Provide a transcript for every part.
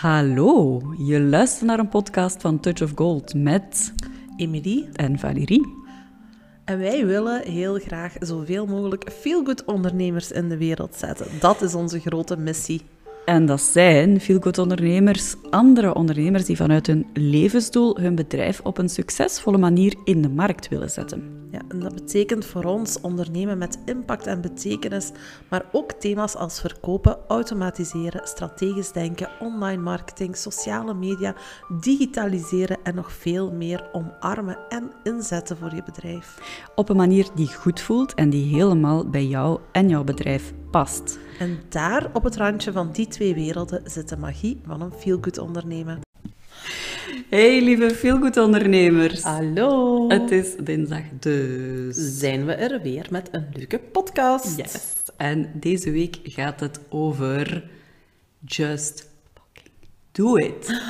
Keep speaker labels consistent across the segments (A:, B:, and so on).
A: Hallo, je luistert naar een podcast van Touch of Gold met
B: Emilie.
A: en Valérie.
B: En wij willen heel graag zoveel mogelijk feel-good ondernemers in de wereld zetten. Dat is onze grote missie.
A: En dat zijn feelgood ondernemers, andere ondernemers die vanuit hun levensdoel hun bedrijf op een succesvolle manier in de markt willen zetten.
B: Ja, en dat betekent voor ons ondernemen met impact en betekenis, maar ook thema's als verkopen, automatiseren, strategisch denken, online marketing, sociale media, digitaliseren en nog veel meer omarmen en inzetten voor je bedrijf.
A: Op een manier die goed voelt en die helemaal bij jou en jouw bedrijf past.
B: En daar op het randje van die twee werelden zit de magie van een feel-good ondernemen.
A: Hey lieve feelgood ondernemers.
B: Hallo!
A: Het is dinsdag dus.
B: zijn we er weer met een leuke podcast.
A: Yes. En deze week gaat het over just fucking do it.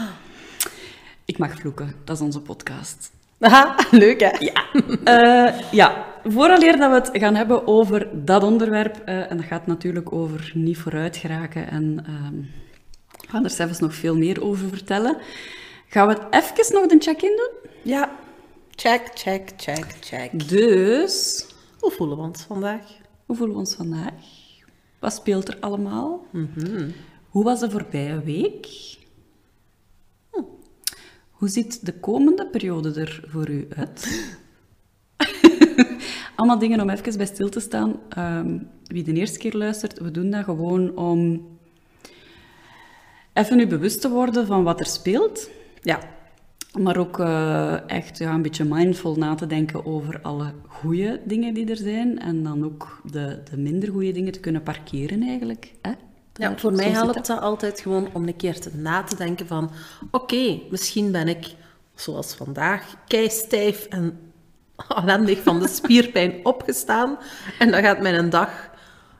A: Ik mag vloeken, dat is onze podcast.
B: Aha, leuk hè?
A: Ja. Eh, ja, vooraleer dat we het gaan hebben over dat onderwerp, eh, en dat gaat natuurlijk over niet vooruit geraken en ehm we gaan er zelfs nog veel meer over vertellen, gaan we het even nog de check-in doen.
B: Ja. Check, check, check, check.
A: Dus,
B: Hoe voelen we ons vandaag?
A: hoe voelen we ons vandaag? Wat speelt er allemaal? Hoe was de voorbije week? Hm. Hoe ziet de komende periode er voor u uit? Allemaal dingen om even bij stil te staan. Ehm, wie de eerste keer luistert, we doen dat gewoon om even u bewust te worden van wat er speelt.
B: Ja.
A: Maar ook eh, echt ja, een beetje mindful na te denken over alle goede dingen die er zijn. En dan ook de, de minder goede dingen te kunnen parkeren eigenlijk. Hè?
B: Ja, voor mij helpt dat altijd gewoon om een keer te na te denken van... Oké, misschien ben ik, zoals vandaag, keistijf en ellendig van de spierpijn opgestaan. En dat gaat mijn dag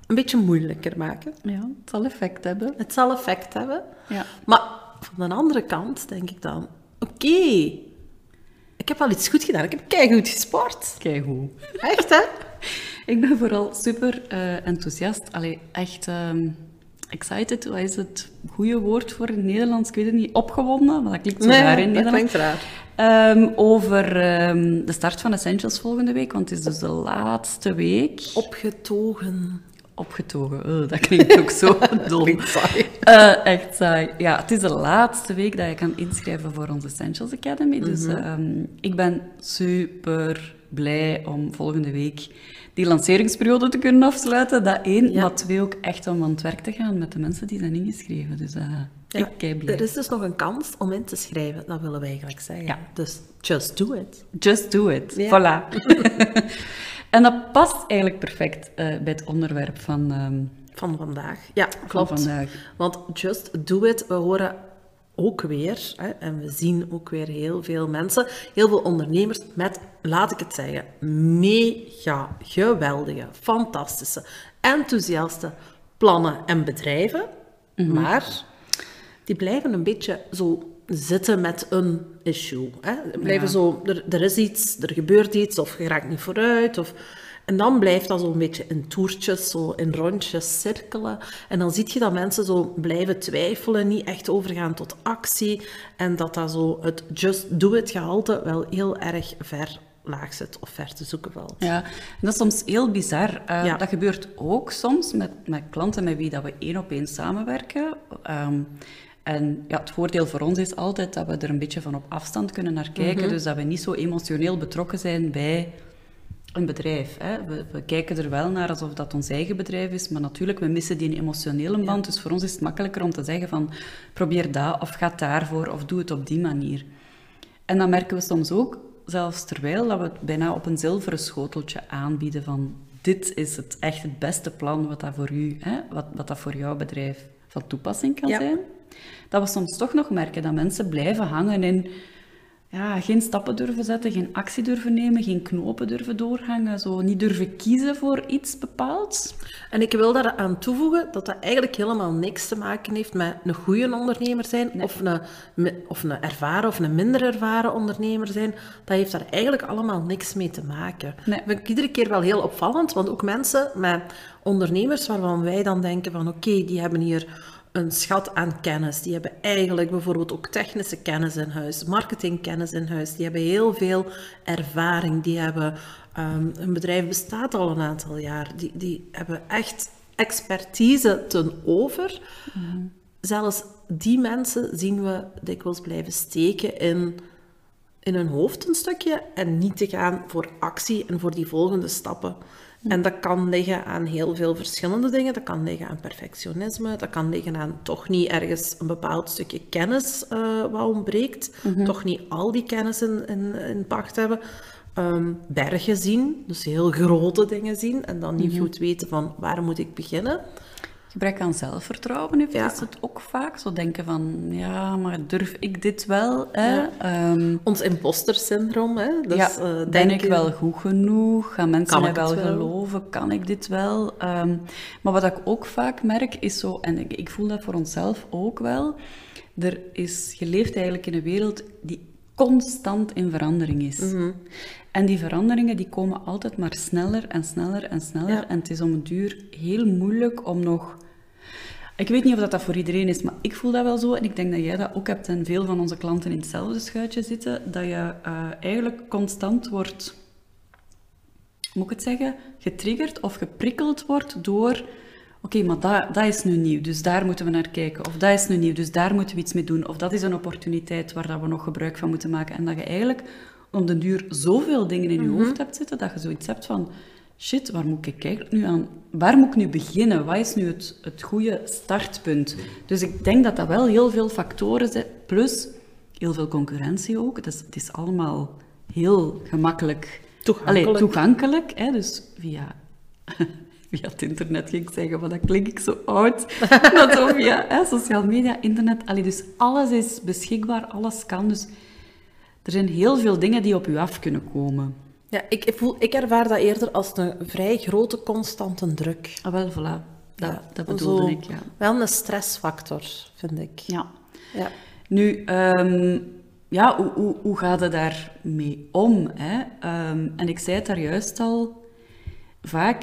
B: een beetje moeilijker maken.
A: Ja, het zal effect hebben.
B: Het zal effect hebben.
A: Ja.
B: Maar van de andere kant denk ik dan... Oké, ik heb wel iets goed gedaan. Ik heb keigoed gesport.
A: Hoe.
B: Echt, hè?
A: Ik ben vooral super eh, enthousiast. Allee, echt ehm, excited. Wat is het goede woord voor in het Nederlands? Ik weet het niet. Opgewonden, maar dat klinkt zo raar in
B: dat
A: Nederland.
B: klinkt raar.
A: Ehm, over ehm, de start van Essentials volgende week, want het is dus de laatste week.
B: Opgetogen.
A: Opgetogen. Dat klinkt ook zo dom. Eh, echt saai. Ja, het is de laatste week dat je kan inschrijven voor onze Essentials Academy. Dus
B: Mhm.
A: ehm, ik ben super blij om volgende week die lanceringsperiode te kunnen afsluiten. Dat één,
B: Ja.
A: maar twee ook echt om aan het werk te gaan met de mensen die zijn ingeschreven. Dus eh
B: Ja,
A: ik blij.
B: er is dus nog een kans om in te schrijven, dat willen we eigenlijk zeggen.
A: Ja.
B: Dus just do it.
A: Just do it.
B: Ja.
A: Voilà. en dat past eigenlijk perfect eh, bij het onderwerp van, ehm,
B: Van vandaag. Ja,
A: van
B: klopt.
A: vandaag.
B: Want just do it, we horen ook weer, hè, en we zien ook weer heel veel mensen, heel veel ondernemers met, laat ik het zeggen, mega geweldige, fantastische, enthousiaste plannen en bedrijven. Maar die blijven een beetje zo zitten met een issue. Hè? Blijven
A: Ja.
B: zo, er, er is iets, er gebeurt iets, of je raakt niet vooruit. Of, en dan blijft dat zo een beetje in toertjes, zo in rondjes cirkelen. En dan zie je dat mensen zo blijven twijfelen, niet echt overgaan tot actie. En dat dat zo het just do it gehalte wel heel erg ver laag zit of ver te zoeken valt.
A: Ja, en dat is soms heel bizar. Eh,
B: Ja.
A: Dat gebeurt ook soms met, met klanten met wie dat we één op één samenwerken. Ehm, en ja, het voordeel voor ons is altijd dat we er een beetje van op afstand kunnen naar kijken.
B: Mhm.
A: Dus dat we niet zo emotioneel betrokken zijn bij een bedrijf. Hè. We, we kijken er wel naar alsof dat ons eigen bedrijf is, maar natuurlijk, we missen die emotionele band. Dus voor ons is het makkelijker om te zeggen van, probeer dat, of ga daarvoor, of doe het op die manier. En dan merken we soms ook, zelfs terwijl dat we het bijna op een zilveren schoteltje aanbieden van dit is het echt het beste plan wat dat voor u, hè, wat, wat dat voor jouw bedrijf van toepassing kan
B: Ja.
A: zijn, dat we soms toch nog merken dat mensen blijven hangen in ja, geen stappen durven zetten, geen actie durven nemen, geen knopen durven doorhangen, zo niet durven kiezen voor iets bepaalds.
B: En ik wil daar aan toevoegen dat dat eigenlijk helemaal niks te maken heeft met een goede ondernemer zijn of, een, of een ervaren of een minder ervaren ondernemer zijn. Dat heeft daar eigenlijk allemaal niks mee te maken.
A: Nee.
B: Dat vind ik iedere keer wel heel opvallend, want ook mensen met ondernemers waarvan wij dan denken van oké, die hebben hier een schat aan kennis. Die hebben eigenlijk bijvoorbeeld ook technische kennis in huis, marketingkennis in huis. Die hebben heel veel ervaring. Die hebben, um, een bedrijf bestaat al een aantal jaar. Die, die hebben echt expertise ten over. Zelfs die mensen zien we dikwijls blijven steken in, in hun hoofd een stukje en niet te gaan voor actie en voor die volgende stappen. En dat kan liggen aan heel veel verschillende dingen. Dat kan liggen aan perfectionisme. Dat kan liggen aan toch niet ergens een bepaald stukje kennis uh, wat ontbreekt. Toch niet al die kennis in, in, in pacht hebben. Ehm, bergen zien, dus heel grote dingen zien. En dan niet goed weten van waar moet ik beginnen.
A: Gebrek aan zelfvertrouwen heeft ja. het ook vaak. Zo denken van, ja, maar durf ik dit wel? Hè?
B: Ehm, Ons imposter-syndroom. Hè?
A: Ja, uh, ben ik wel goed genoeg? Gaan mensen mij wel, geloven? Kan ik dit wel? Um, maar wat ik ook vaak merk is zo, en ik, ik voel dat voor onszelf ook wel, er is, je leeft eigenlijk in een wereld die constant in verandering is. Mm En die veranderingen die komen altijd maar sneller en sneller en sneller. Ja. En het is om een duur heel moeilijk om nog ik weet niet of dat, dat voor iedereen is, maar ik voel dat wel zo. En ik denk dat jij dat ook hebt en veel van onze klanten in hetzelfde schuitje zitten. Dat je uh, eigenlijk constant wordt, moet ik het zeggen, getriggerd of geprikkeld wordt door... Oké, maar dat, dat is nu nieuw, dus daar moeten we naar kijken. Of dat is nu nieuw, dus daar moeten we iets mee doen. Of dat is een opportuniteit waar dat we nog gebruik van moeten maken. En dat je eigenlijk om de duur zoveel dingen in je mm hoofd hebt zitten, dat je zoiets hebt van shit, waar moet ik eigenlijk nu aan... Waar moet ik nu beginnen? Wat is nu het, het goede startpunt? Dus ik denk dat dat wel heel veel factoren zijn. Plus heel veel concurrentie ook. Dus het is allemaal heel gemakkelijk...
B: Toegankelijk.
A: Allee, toegankelijk, hè? dus via... via het internet ging ik zeggen, maar dat klink ik zo oud. maar zo via hè, sociale media, internet. Allee, dus alles is beschikbaar, alles kan. Dus er zijn heel veel dingen die op u af kunnen komen.
B: Ja, ik, voel, ik ervaar dat eerder als een vrij grote constante druk.
A: Ah, wel, voilà. Dat, ja, dat bedoelde ik, ja.
B: Wel een stressfactor, vind ik.
A: Ja. ja. Nu, um, ja, hoe, hoe, hoe gaat het daarmee om? Hè? Um, en ik zei het daar juist al, vaak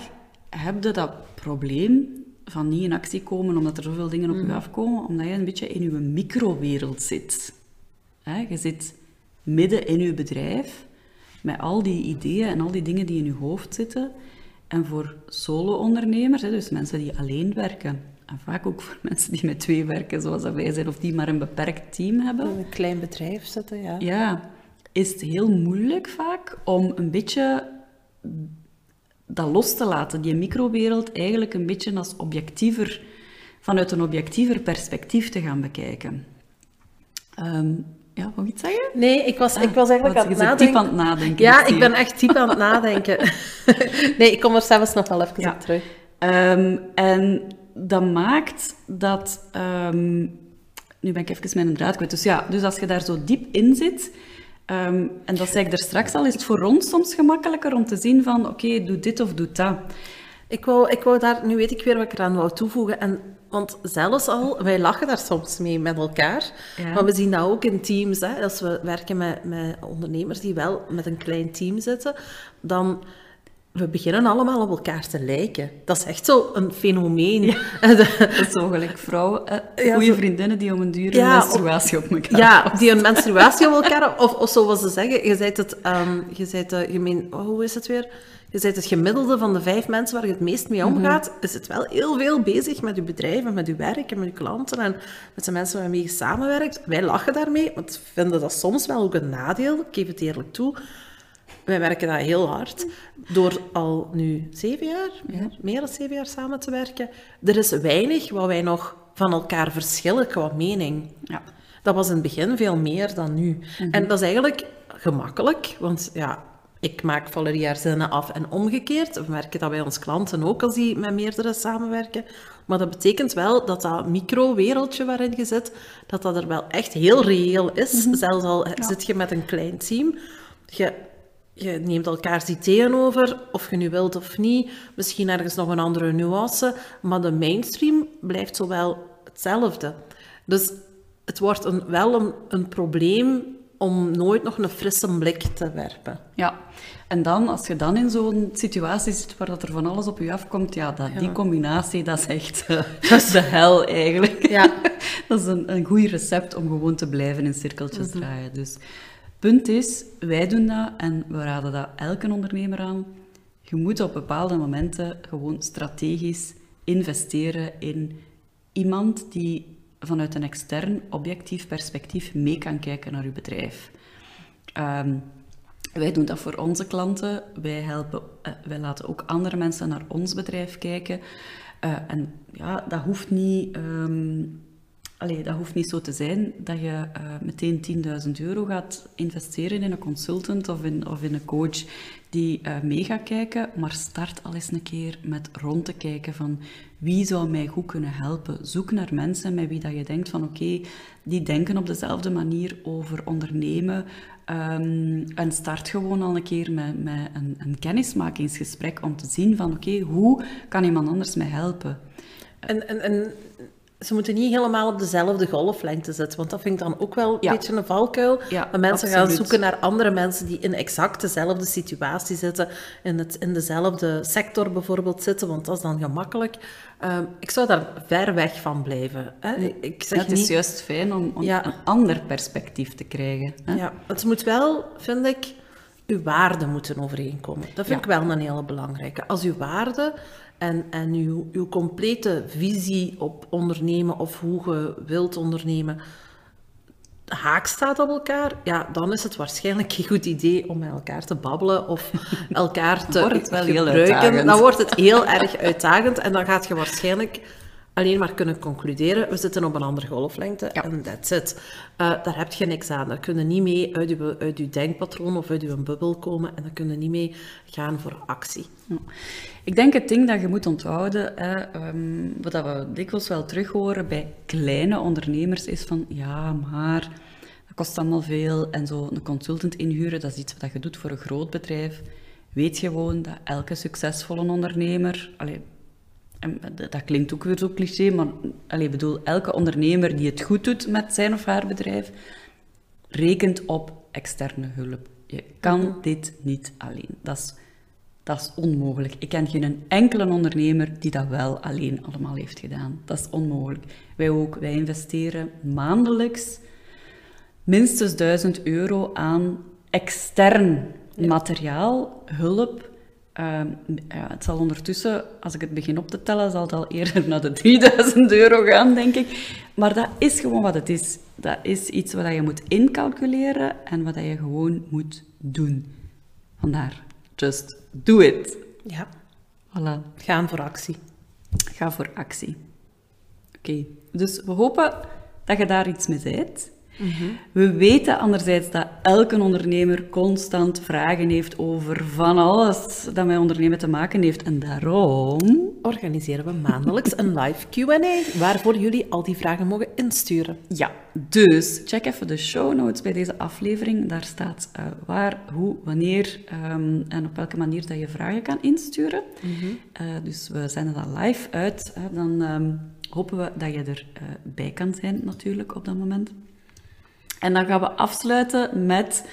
A: heb je dat probleem van niet in actie komen omdat er zoveel dingen op je mhm. afkomen, omdat je een beetje in je microwereld zit. Hè? Je zit midden in je bedrijf met al die ideeën en al die dingen die in je hoofd zitten. En voor solo-ondernemers, dus mensen die alleen werken, en vaak ook voor mensen die met twee werken, zoals wij zijn, of die maar een beperkt team hebben.
B: Een klein bedrijf zitten, ja.
A: Ja, is het heel moeilijk vaak om een beetje dat los te laten, die microwereld eigenlijk een beetje als objectiever, vanuit een objectiever perspectief te gaan bekijken. Um, ja, wou iets zeggen?
B: Nee, ik was, ik was eigenlijk aan het nadenken.
A: aan het nadenken.
B: Ja, ik ben echt diep aan het nadenken. nee, ik kom er zelfs nog wel even ja. op terug.
A: Um, en dat maakt dat... Um, nu ben ik even mijn draad kwijt. Dus ja, dus als je daar zo diep in zit... Um, en dat zei ik er straks al, is het voor ons soms gemakkelijker om te zien van... Oké, doe dit of doe dat.
B: Ik wou, ik wou daar... Nu weet ik weer wat ik eraan wou toevoegen. En want zelfs al, wij lachen daar soms mee met elkaar, maar we zien dat ook in teams. Hè. Als we werken met, met ondernemers die wel met een klein team zitten, dan we beginnen allemaal op elkaar te lijken. Dat is echt zo een fenomeen. Ja,
A: dat is zo gelijk vrouwen. Eh, goede vriendinnen die om een duur een menstruatie op elkaar
B: Ja, die een menstruatie op elkaar... Of, of zoals ze zeggen, je zei het... Um, je zei het gemeen, oh, hoe is het weer? Je bent het gemiddelde van de vijf mensen waar je het meest mee omgaat, mm is het wel heel veel bezig met je bedrijf en met je werk en met je klanten en met de mensen waarmee je samenwerkt. Wij lachen daarmee, want we vinden dat soms wel ook een nadeel, ik geef het eerlijk toe. Wij werken dat heel hard. Door al nu zeven jaar, meer dan zeven jaar samen te werken. Er is weinig wat wij nog van elkaar verschillen qua mening. Ja. Dat was in het begin veel meer dan nu. Mhm. En dat is eigenlijk gemakkelijk, want ja, ik maak Valeria zinnen af en omgekeerd. We merken dat bij onze klanten ook als die met meerdere samenwerken. Maar dat betekent wel dat dat micro-wereldje waarin je zit, dat dat er wel echt heel reëel is. Mhm. Zelfs al zit je met een klein team. Je, je neemt elkaars ideeën over, of je nu wilt of niet. Misschien ergens nog een andere nuance. Maar de mainstream blijft zowel hetzelfde. Dus het wordt een, wel een, een probleem om nooit nog een frisse blik te werpen.
A: Ja, en dan, als je dan in zo'n situatie zit waar dat er van alles op je afkomt, ja, dat, die combinatie, dat is echt uh, dat is de hel eigenlijk.
B: Ja.
A: dat is een, een goed recept om gewoon te blijven in cirkeltjes
B: Mhm.
A: draaien. Dus punt is, wij doen dat en we raden dat elke ondernemer aan. Je moet op bepaalde momenten gewoon strategisch investeren in iemand die vanuit een extern, objectief perspectief mee kan kijken naar je bedrijf. Ehm, wij doen dat voor onze klanten. Wij, helpen, eh, wij laten ook andere mensen naar ons bedrijf kijken. Eh, en ja, dat hoeft niet... ehm, allee, dat hoeft niet zo te zijn dat je eh, meteen 10.000 euro gaat investeren in een consultant of in, of in een coach die eh, mee gaat kijken, maar start al eens een keer met rond te kijken van wie zou mij goed kunnen helpen. Zoek naar mensen met wie dat je denkt van oké, die denken op dezelfde manier over ondernemen ehm, en start gewoon al een keer met, met een, een kennismakingsgesprek om te zien van oké, hoe kan iemand anders mij helpen?
B: En, en, en ze moeten niet helemaal op dezelfde golflengte zitten, want dat vind ik dan ook wel een
A: Ja.
B: beetje een valkuil.
A: Ja,
B: dat mensen gaan zoeken naar andere mensen die in exact dezelfde situatie zitten, in, het, in dezelfde sector bijvoorbeeld zitten, want dat is dan gemakkelijk. Ehm, ik zou daar ver weg van blijven. Hè. Ik- Ik zeg
A: Ja, het is
B: niet...
A: juist fijn om, een ander perspectief te krijgen. Hè?
B: Ja, het moet wel, vind ik, uw waarden moeten overeenkomen. Dat vind
A: Ja.
B: ik wel een hele belangrijke. Als uw waarden en, en uw, uw complete visie op ondernemen of hoe je wilt ondernemen haak staat op elkaar, ja, dan is het waarschijnlijk geen goed idee om met elkaar te babbelen of elkaar te
A: wordt het wel heel
B: gebruiken. Dan wordt het heel erg uitdagend en dan gaat je waarschijnlijk alleen maar kunnen concluderen, we zitten op een andere golflengte
A: Ja.
B: en that's it. Eh, daar heb je niks aan. Daar kun je niet mee uit je, uit je denkpatroon of uit je bubbel komen en daar kun je niet mee gaan voor actie.
A: Ja. Ik denk het ding dat je moet onthouden, hè, ehm, wat dat we dikwijls wel terug horen bij kleine ondernemers, is van ja, maar dat kost allemaal veel. En zo een consultant inhuren, dat is iets wat je doet voor een groot bedrijf. Weet gewoon dat elke succesvolle ondernemer, allee, en dat klinkt ook weer zo cliché, maar allee, ik bedoel, elke ondernemer die het goed doet met zijn of haar bedrijf, rekent op externe hulp. Je kan dit niet alleen. Dat is, dat is onmogelijk. Ik ken geen enkele ondernemer die dat wel alleen allemaal heeft gedaan. Dat is onmogelijk. Wij ook. Wij investeren maandelijks minstens 1000 euro aan extern materiaal, hulp. Ehm, ja, het zal ondertussen, als ik het begin op te tellen, zal het al eerder naar de 3000 euro gaan, denk ik. Maar dat is gewoon wat het is. Dat is iets wat je moet incalculeren en wat je gewoon moet doen. Vandaar, just do it.
B: Ja,
A: Voilà.
B: gaan voor actie.
A: Ga voor actie. Oké, dus we hopen dat je daar iets mee We weten anderzijds dat elke ondernemer constant vragen heeft over van alles dat met ondernemen te maken heeft. En daarom...
B: Organiseren we maandelijks een live Q&A, waarvoor jullie al die vragen mogen insturen.
A: Ja, dus check even de show notes bij deze aflevering. Daar staat eh, waar, hoe, wanneer ehm, en op welke manier dat je vragen kan insturen. Eh, dus we zenden dat live uit. Hè. Dan ehm, hopen we dat je erbij bij kan zijn natuurlijk op dat moment. En dan gaan we afsluiten met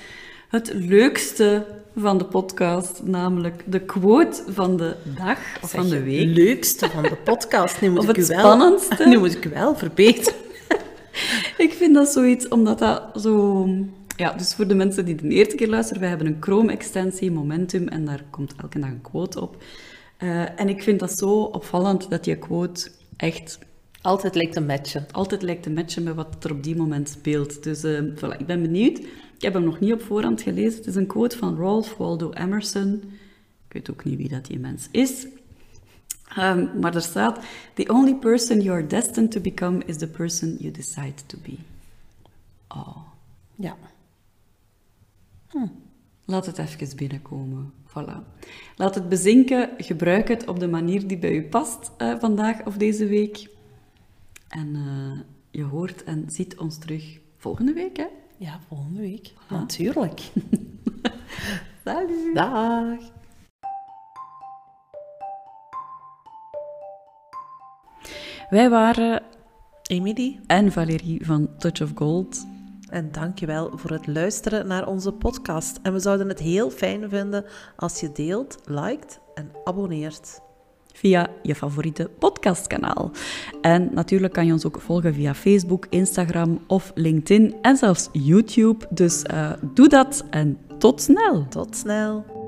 A: het leukste van de podcast, namelijk de quote van de dag of van de
B: Het
A: week.
B: leukste van de podcast. Nu moet
A: Of
B: ik
A: het
B: u wel,
A: spannendste.
B: Nu moet ik wel verbeteren.
A: Ik vind dat zoiets, omdat dat zo... Ja, dus voor de mensen die de eerste keer luisteren, wij hebben een Chrome-extensie, Momentum, en daar komt elke dag een quote op. Eh, en ik vind dat zo opvallend dat die quote echt
B: Altijd lijkt een matchen.
A: altijd lijkt te matchen met wat er op die moment speelt. Dus eh, voilà, ik ben benieuwd. Ik heb hem nog niet op voorhand gelezen. Het is een quote van Ralph Waldo Emerson. Ik weet ook niet wie dat die mens is. Ehm, maar er staat: The only person you are destined to become is the person you decide to be. Oh,
B: Ja.
A: laat het even binnenkomen. Voilà. Laat het bezinken. Gebruik het op de manier die bij u past eh, vandaag of deze week. En eh, je hoort en ziet ons terug volgende week. Hè?
B: Ja, volgende week. Natuurlijk.
A: Salut!
B: Dag.
A: Wij waren
B: Emily.
A: en Valérie van Touch of Gold.
B: En dankjewel voor het luisteren naar onze podcast. En we zouden het heel fijn vinden als je deelt, liked en abonneert.
A: Via je favoriete podcastkanaal. En natuurlijk kan je ons ook volgen via Facebook, Instagram of LinkedIn en zelfs YouTube. Dus uh, doe dat en tot snel.
B: Tot snel.